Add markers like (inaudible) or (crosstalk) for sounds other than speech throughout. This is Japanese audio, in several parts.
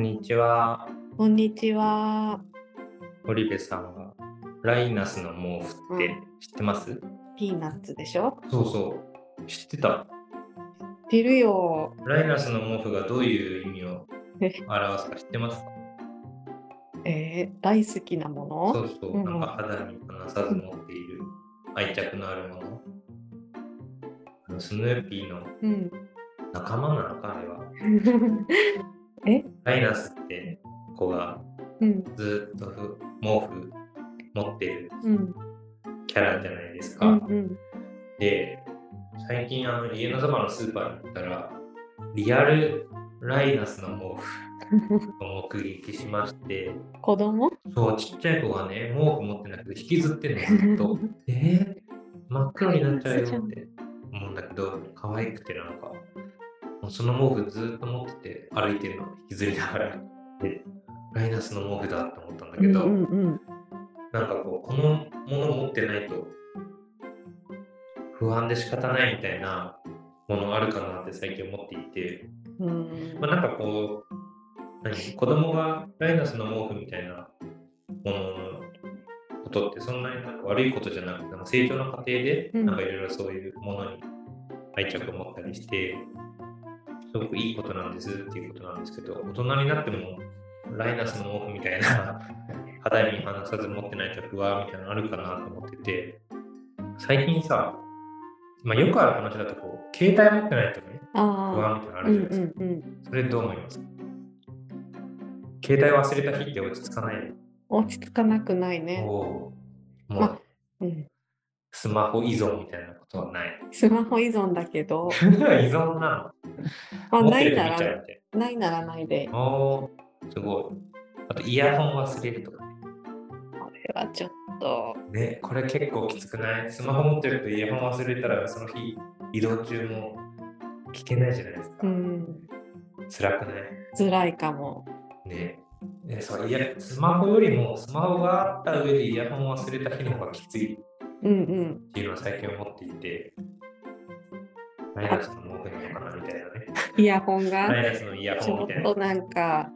こんにちは。こんにちは。堀部さんはライナスの毛布って知ってます、ピーナッツでしょ？そうそう。知ってた。知ってるよ。ライナスの毛布がどういう意味をえ表すか知ってますか？えー大好きなもの？そうそう。うんなんか肌に離さず持っている愛着のあるもの？あのスヌーピーのうん。仲間なのかあれは。(laughs) え？ライナスって子がうん。ずっとふ毛布持ってるうん。キャラじゃないですうか。ん。うん。で、最近あの家のそばのスーパーに行ったら、リアルライナスの毛布を目撃しまして、(laughs) 子供？そう、ちっちゃい子がね、毛布持ってなくて引きずってんのずっと。(laughs) え？ー、真っ黒になっちゃうよって思うんだけど、可愛くてなんか、その毛布ずっと持ってて歩いてるの、引きずりながら。で、ライナスの毛布だって思ったんだけど、うんうんなんかこう、このもの持ってないと不安で仕方ないみたいなものあるかなって最近思っていて、うん。うんまあ、なんかこう、何子供がライナスの毛布みたいなもののことってそんなになんか悪いことじゃなくて、成長の過程でうんなんかいろいろそういうものに愛着を持ったりして、すごくいいことなんですっていうことなんですけど、大人になってもライナスの毛布みたいな (laughs) 肌に離さず持ってないと不安みたいなのあるかなと思ってて、最近さ、まあ、よくある話だとこう、携帯持ってないとね、不。安みたいなのあうんるじゃないですか。うんうん。それどう思います？か携帯忘れた日って落ち着かない？落ち着かなくないね。もう、もまううん。スマホ依存みたいなことはない。スマホ依存だけど、(laughs) 依存なまあ、ないなら、ないならないで。な。おー、すごい。あとイヤホン忘れるとかね。これはちょっと、ね、これ結構きつくない？スマホ持ってるとイヤホン忘れたらその日移動中も聞けないじゃないですか。うん。辛くない？辛いかも。ねねそういやスマホよりもスマホがあった上でイヤホン忘れた日の方がきついうんうん。っていうのは最近思っていて、ライナスの毛布なのかなみたいなね。イヤホンラがイナスのイヤちホンみたいな。ょっとなんか、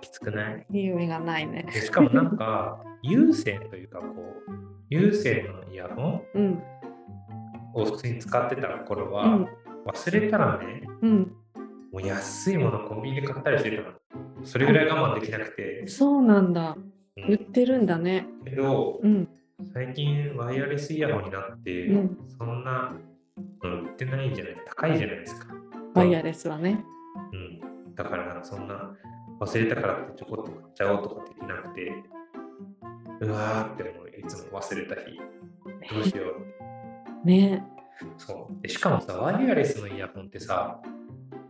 きつくない？夢がないね。でしかもなんか、(laughs) 有線というかこう、有線のイヤホンうん。を普通に使ってた頃うは、ん。忘れたらね、うん。もう安いものコンビニで買ったりしてたの。それぐらい我慢できなくて。そうなんだ。うん売ってるんだね。けど、うん。最近ワイヤレスイヤホンになって、うんそんなの売ってないんじゃない？高いじゃないですか。ワイヤレスはね。うん。だからそんな忘れたからってちょこっと買っちゃおうとかできなくて、うわーってもういつも忘れた日、どうしよう。(laughs) ね。そう。でしかもさ、ワイヤレスのイヤホンってさ、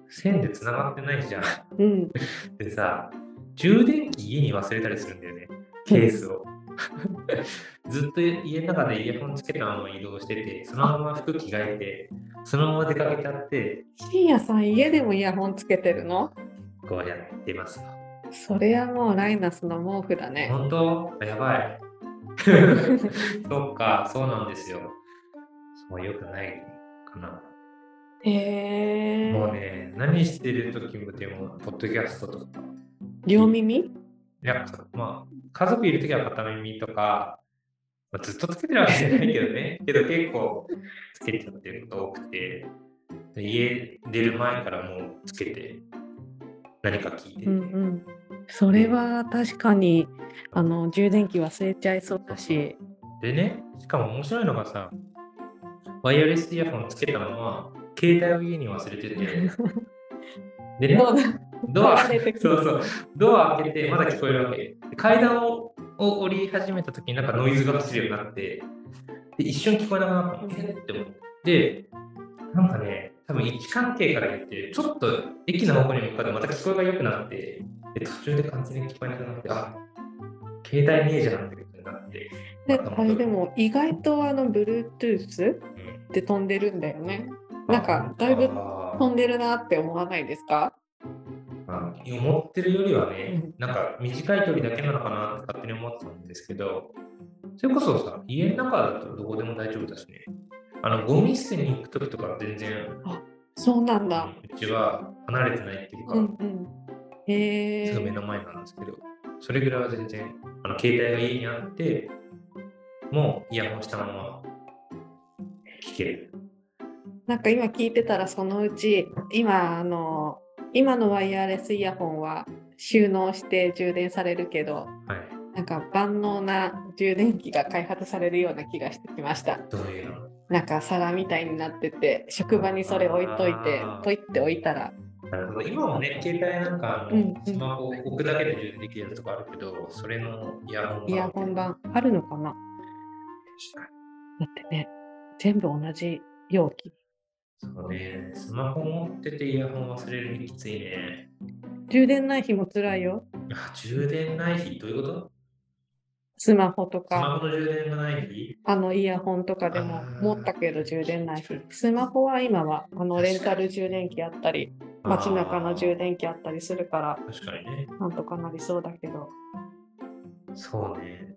線で繋がってないじゃん。うん。(laughs) でさ、充電器家に忘れたりするんだよね、ケースを。(laughs) ずっと家の中でイヤホンつけたまま移動してて、そのまま服着替えて、そのまま出かけちゃって、深夜さん、家でもイヤホンつけてるの？こうやってますよ。それはもうライナスの毛布だね。本当？やばい。(laughs) そっか、そうなんですよ。そう、よくないかな。へえ。もうね、何してる時もでも、ポッドキャストとか。両耳？いや、まあ、家族いる時は片耳とか、まあ、ずっとつけてるわけじゃないけどね。(laughs) けど結構つけちゃってること多くて、家出る前からもうつけて何か聞いてて。うんうん。それは確かにあの充電器忘れちゃいそうだし。でね、しかも面白いのがさ、ワイヤレスイヤホンつけたまま、携帯を家に忘れてて、(laughs) でね、ドア、そうそう、ドア開けてまだ聞こえるわけ。で階段をを降り始めた時になんかノイズが走るようになって、で一瞬聞こえなくなったの。えって思って、なんかね、多分位置関係から言って、ちょっと駅の方向に向かってまた聞こえが良くなって、で途中で完全に聞こえなくなって、あ、携帯ねえじゃんってことになって。であれでも意外とあの Bluetooth うんで飛んでるんだよね。なんかだいぶ飛んでるなって思わないですか？まあ思ってるよりはねうん、なんか短い距離だけなのかなって勝手に思ってたんですけど、それこそさ、家の中だとどこでも大丈夫だしね。あの、ゴミ捨てに行くときとか全然、そうなんだ。うちは離れてないっていうか、うんうん。へえ。すぐ目の前なんですけど、それぐらいは全然、あの携帯が家にあって、もうイヤホンしたまま聞ける。なんか今聞いてたらそのうち今あの今のワイヤレスイヤホンは収納して充電されるけどはい。なんか万能な充電器が開発されるような気がしてきました。どういうの？なんか皿みたいになってて職場にそれ置いといてポイって置いたらなるほど。今もね、携帯なんかあの、うんうんスマホを置くだけで充電できるとかあるけど、それのイヤホンイヤホン版あるのかな？だってね全部同じ容器。にそうね。スマホ持っててイヤホン忘れるのきついね。充電ない日も辛いよ。あ、充電ない日？どういうこと？スマホとスマかホの充電がない日？あのイヤホンとかでもあー持ったけど充電ない日。スマホは今はあのレンタル充電器あったり街中の充電器あったりするから確かにね。なんとかなりそうだけどそうね。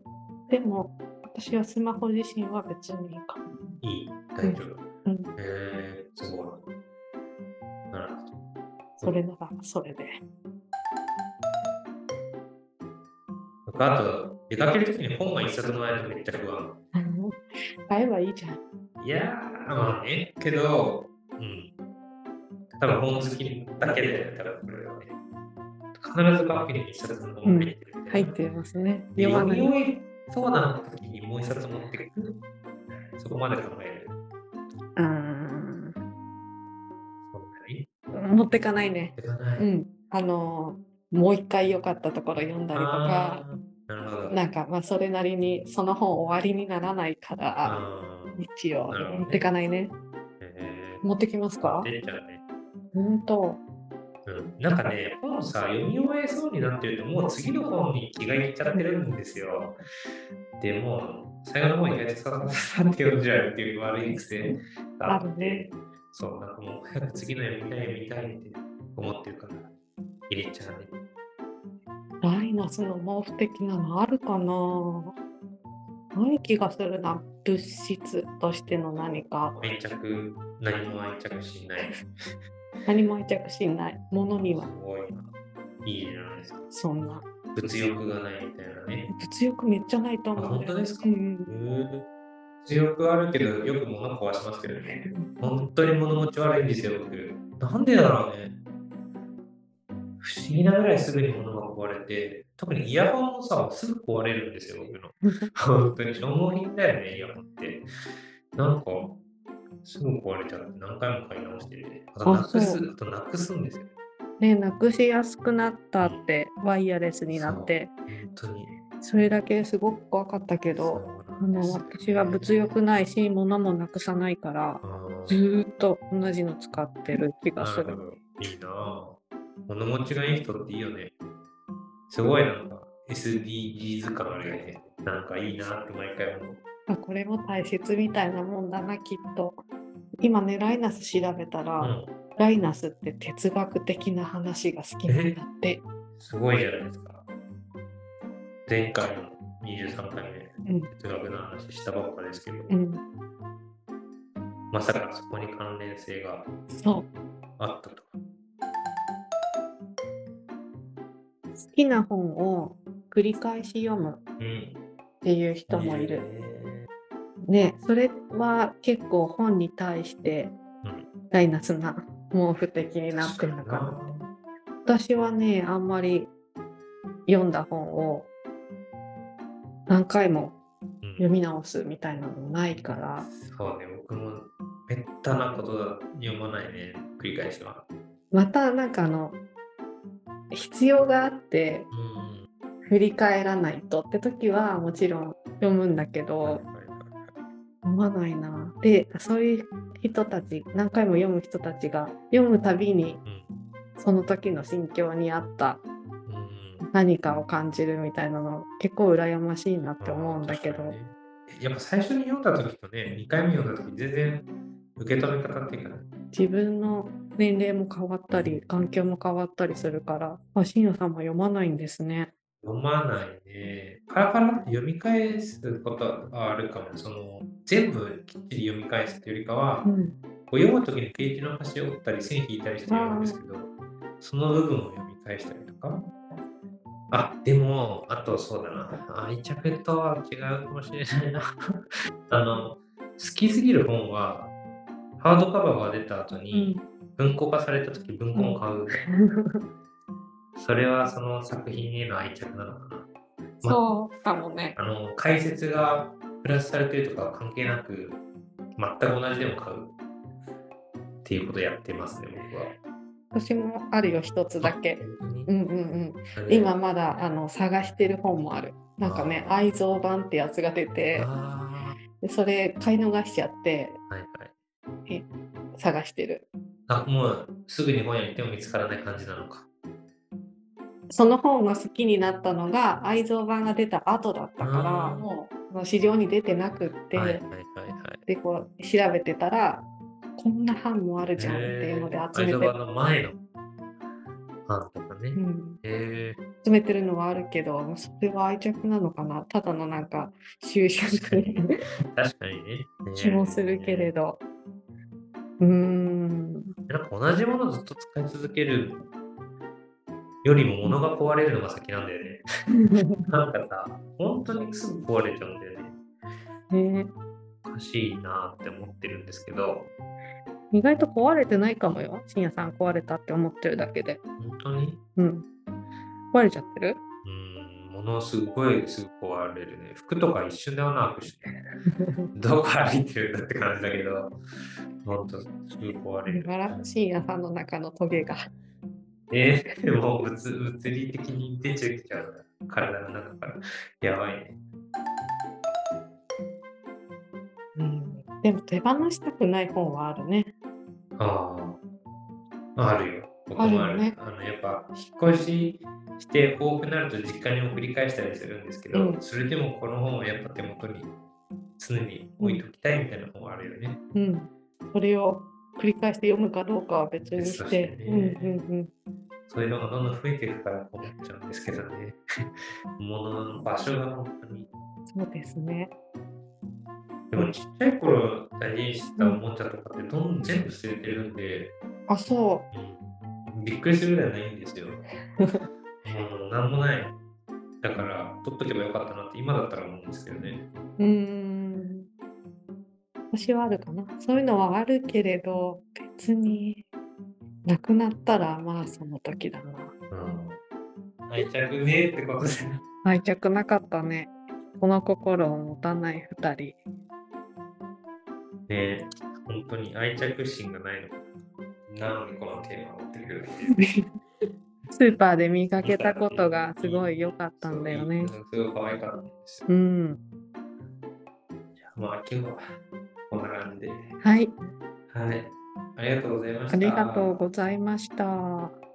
でも私はスマホ自身は別にいいかも。いい？大丈夫。うん、へえー、すごい。なるほど。それならそれで。僕あと、出かけるときに本が一冊もらえるとめっちゃ不安。買えばいいじゃん。いやー、まあね、けど、うん。多分本好きだけで、多分これはね。必ずバッグに一冊の本が入ってるみたいな。入ってますね。で読まない。そうな時にもう一冊持ってくる。そこまで考える。うーん。持ってかないね。いかない。うん。あのもう一回良かったところ読んだりとか、なんかまあそれなりにその本終わりにならないから、あ一応持ってかないね。持ってきますーか。本当。うん、なんかね、本さ、読み終えそうになってると、もう次の本に気がいっちゃってるんですよ。でもう、最後の方意外とさささって読んじゃうっていう悪い癖があって、あるねそう、なんかもう早く次の読みたい読みたいって思ってるから、入れちゃうね。ライナスの毛布的なのあるかな？ない気がするな。物質としての何か。愛着、何も愛着しない。(laughs) 何も愛着しない。ものにはすごいな。いいじゃないですか。そんな。物欲がないみたいなね。物欲めっちゃないと思う、あ本当ですか？うん。物欲あるけど、よく物壊しますけどね。本当に物持ち悪いんですよ、僕。なんでだろうね。不思議なぐらいすぐに物が壊れて、特にイヤホンもさ、すぐ壊れるんですよ、僕の。本当に消耗品だよね、イヤホンって。なんか、すぐ壊れちゃって何回も買い直してて。あとあなくす、あとなくすんですよ。ねなくしやすくなったって、ワイヤレスになって、本当に。それだけすごく怖かったけど、あの私は物欲ないし、物もなくさないから、ずーっと同じの使ってる気がする。いいなぁ。物持ちがいい人っていいよね。すごいなんか SDGs 感あるよね。なんかいいなって毎回思う。あこれも大切みたいなもんだな、きっと。今ね、ライナス調べたら、うん、ライナスって哲学的な話が好きなんだって。すごいじゃないですか。前回の23回目、うん哲学の話したばっかですけど、うん、まさかそこに関連性が。あったと。好きな本を繰り返し読むっうん。ていう人もいる。へね、それは結構本に対してうんライナスな毛布的にーなってるのかな。な私はね、あんまり読んだ本を何回もうん読み直すみたいなのないから、そうね、僕もめったなことだ読まないね、繰り返しは。またなんかあの、必要があってうん。振り返らないとって時はもちろん読むんだけど、読まないな。で、そういう人たち、何回も読む人たちが読むたびにその時の心境に合ったうんうん何かを感じるみたいなの結構羨ましいなって思うんだけどねやっぱ最初に読んだ時とね、2回目読んだ時全然受け止め方っていうかね、自分の年齢も変わったり環境も変わったりするからあ新野さんも読まないんですね。読まないね。パラパラって読み返すことはあるかも。その全部きっちり読み返すっていうよりかは、うん、こう読む時にページの端を折ったり線引いたりして読むんですけど、その部分を読み返したりとか。あ、でも、あとそうだな。愛着とは違うかもしれないな。(laughs) あの、好きすぎる本は、ハードカバーが出た後に、文庫化された時文庫も買う。それはその作品への愛着なのかな。まそうかもね。あの解説がプラスされてるとかは関係なく、全く同じでも買うっていうことをやってますね、僕は。私もあるよ、一つだけ。うんうんうん。今まだあの探してる本もある。なんかね、愛蔵版ってやつが出て、あでそれ買い逃しちゃってーはいはい。探してる。あ、もうすぐに本屋に行っても見つからない感じなのか。その本が好きになったのが愛蔵版が出た後だったから、もう市場に出てなくって、はいはいはいはい。でこう調べてたら、こんな版もあるじゃんっていうので集めてえー愛、沢の前の版とかね。うん、え集めてるのはあるけど、それは愛着なのかな？ただのなんか収集ー、(laughs) 確かにね。気もするけれど。うーん。なんか同じものをずっと使い続けるよりも物が壊れるのが先なんだよね。(laughs) なんかさ、本当にすぐ壊れちゃうんだよね。ねおかしいなって思ってるんですけど、意外と壊れてないかもよ。深夜さん壊れたって思ってるだけで。本当に？うん。壊れちゃってる？うーん、物すごいすぐ壊れるね。服とか一瞬で穴開くし、(laughs) どこ歩いてるんだって感じだけど、ほんとすぐ壊れる。だから深夜さんの中のトゲが。え？ー、でも物物理的に出てきちゃう体の中から。やばいね。うん。でも手放したくない本はあるね。ああ、あるよ。僕もある。あねあのやっぱ引っ越しして多くなると実家に送り返したりするんですけど、うんそれでもこの本をやっぱ手元に常に置いときたいみたいな本はあるよね。うん。それを繰り返して読むかどうかは別にして。ねうんそういうのがどんどん増えていくから思っちゃうんですけどね。(laughs) 物の場所が本当に。うん。そうですね。でもちっちゃい頃大事にしてたおもちゃとかってどんどん全部捨ててるんで、あ、そうん、びっくりするぐらいないんですよ。もうなんもない。だから、取っとけばよかったなって今だったら思うんですけどね。う。うーん。私はあるかな。そういうのはあるけれど、別になくなったらまあその時だな。うん。愛着ねえってことで。(laughs) 愛着なかったね。この心を持たない二人。ね本当に愛着心がないのか。なのにこのテーマを持ってくるっていう。スーパーで見かけたことがすごい良かったんだよねうん。すごい可愛かったんですよ。うん。じゃあまあ今日はこんな感じで。はい。はい。ありがとうございました。ありがとうございました。